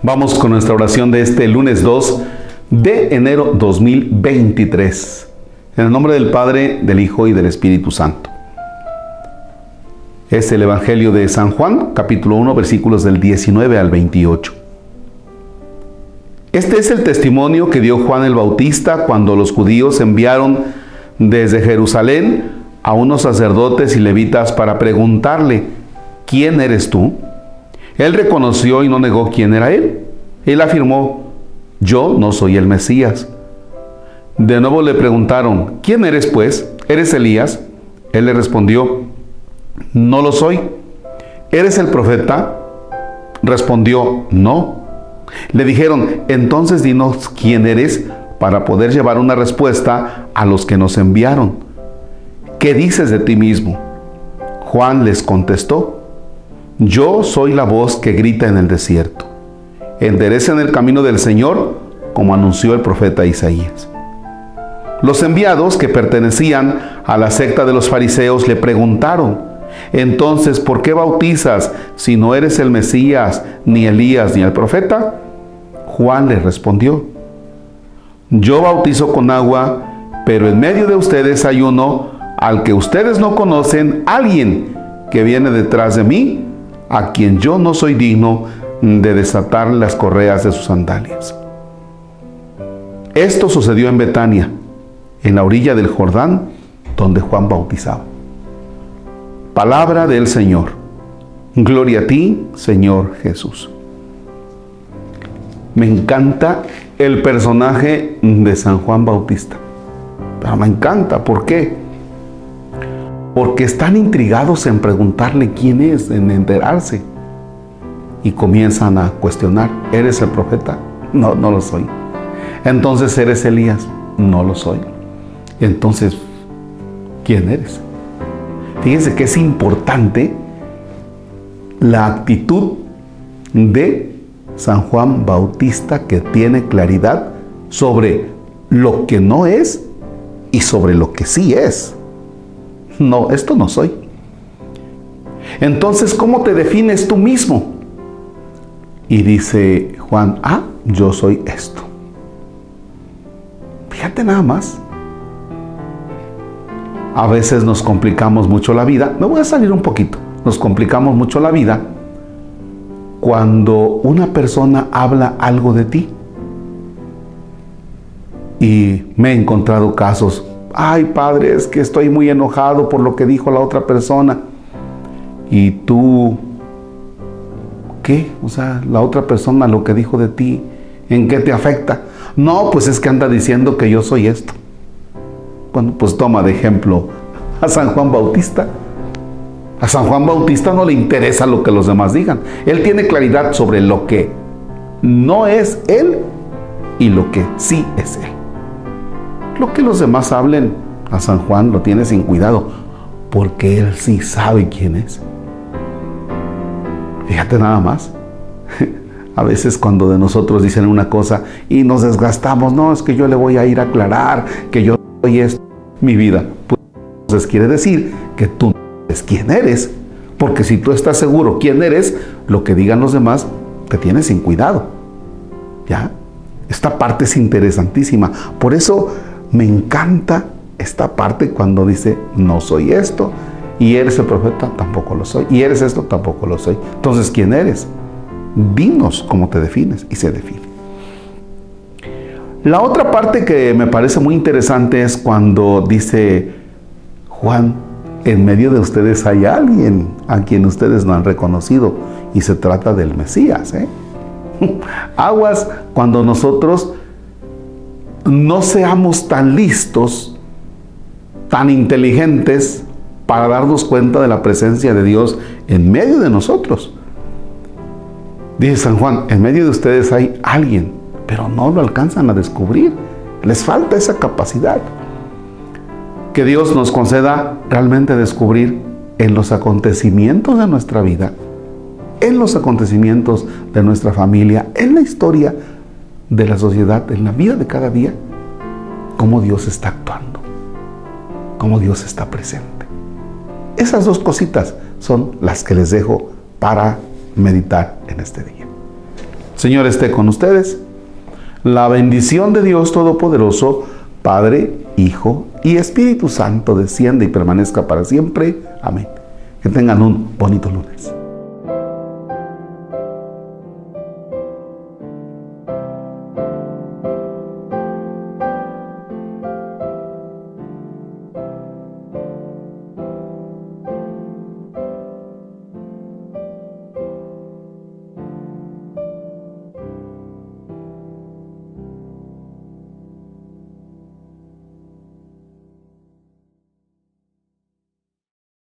Vamos con nuestra oración de este lunes 2 de enero 2023. En el nombre del Padre, del Hijo y del Espíritu Santo. Es el Evangelio de San Juan, capítulo 1, versículos del 19 al 28. Este es el testimonio que dio Juan el Bautista cuando los judíos enviaron desde Jerusalén a unos sacerdotes y levitas para preguntarle, ¿quién eres tú? Él reconoció y no negó quién era él. Él afirmó, yo no soy el Mesías. De nuevo le preguntaron, ¿quién eres pues? ¿Eres Elías? Él le respondió, no lo soy. ¿Eres el profeta? Respondió, no. Le dijeron, entonces dinos quién eres para poder llevar una respuesta a los que nos enviaron. ¿Qué dices de ti mismo? Juan les contestó, yo soy la voz que grita en el desierto. Enderecen el camino del Señor, como anunció el profeta Isaías. Los enviados que pertenecían a la secta de los fariseos le preguntaron, entonces, ¿por qué bautizas si no eres el Mesías, ni Elías, ni el profeta? Juan le respondió, yo bautizo con agua, pero en medio de ustedes hay uno al que ustedes no conocen, alguien que viene detrás de mí, a quien yo no soy digno de desatar las correas de sus sandalias. Esto sucedió en Betania, en la orilla del Jordán, donde Juan bautizaba. Palabra del Señor. Gloria a ti, Señor Jesús. Me encanta el personaje de San Juan Bautista. Pero me encanta, ¿por qué? Porque están intrigados en preguntarle quién es, en enterarse. Y comienzan a cuestionar, ¿eres el profeta? No, no lo soy. Entonces, ¿eres Elías? No lo soy. Entonces, ¿quién eres? Fíjense que es importante la actitud de San Juan Bautista que tiene claridad sobre lo que no es y sobre lo que sí es. No, esto no soy. Entonces, ¿cómo te defines tú mismo? Y dice Juan, ah, yo soy esto. Fíjate nada más. A veces nos complicamos mucho la vida. Me voy a salir un poquito. Nos complicamos mucho la vida cuando una persona habla algo de ti. Y me he encontrado casos ay padre, es que estoy muy enojado por lo que dijo la otra persona. Y tú, ¿qué? O sea, la otra persona lo que dijo de ti, ¿en qué te afecta? No, pues es que anda diciendo que yo soy esto. Bueno, pues toma de ejemplo a San Juan Bautista. A San Juan Bautista no le interesa lo que los demás digan. Él tiene claridad sobre lo que no es él y lo que sí es él. Lo que los demás hablen a San Juan lo tiene sin cuidado, porque él sí sabe quién es. Fíjate nada más. A veces cuando de nosotros dicen una cosa y nos desgastamos, no, es que yo le voy a ir a aclarar que yo soy esto, mi vida. Pues entonces quiere decir que tú no eres quién eres, porque si tú estás seguro quién eres, lo que digan los demás te tiene sin cuidado. ¿Ya? Esta parte es interesantísima. Por eso me encanta esta parte cuando dice, no soy esto, y eres el profeta, tampoco lo soy, y eres esto, tampoco lo soy. Entonces, ¿quién eres? Dinos cómo te defines, y se define. La otra parte que me parece muy interesante es cuando dice Juan, en medio de ustedes hay alguien a quien ustedes no han reconocido, y se trata del Mesías. ¿eh? Aguas cuando nosotros no seamos tan listos, tan inteligentes para darnos cuenta de la presencia de Dios en medio de nosotros. Dice San Juan, en medio de ustedes hay alguien, pero no lo alcanzan a descubrir. Les falta esa capacidad. Que Dios nos conceda realmente descubrir en los acontecimientos de nuestra vida, en los acontecimientos de nuestra familia, en la historia de la sociedad, en la vida de cada día, cómo Dios está actuando, cómo Dios está presente. Esas dos cositas son las que les dejo para meditar en este día. Señor esté con ustedes. La bendición de Dios Todopoderoso, Padre, Hijo y Espíritu Santo desciende y permanezca para siempre. Amén. Que tengan un bonito lunes.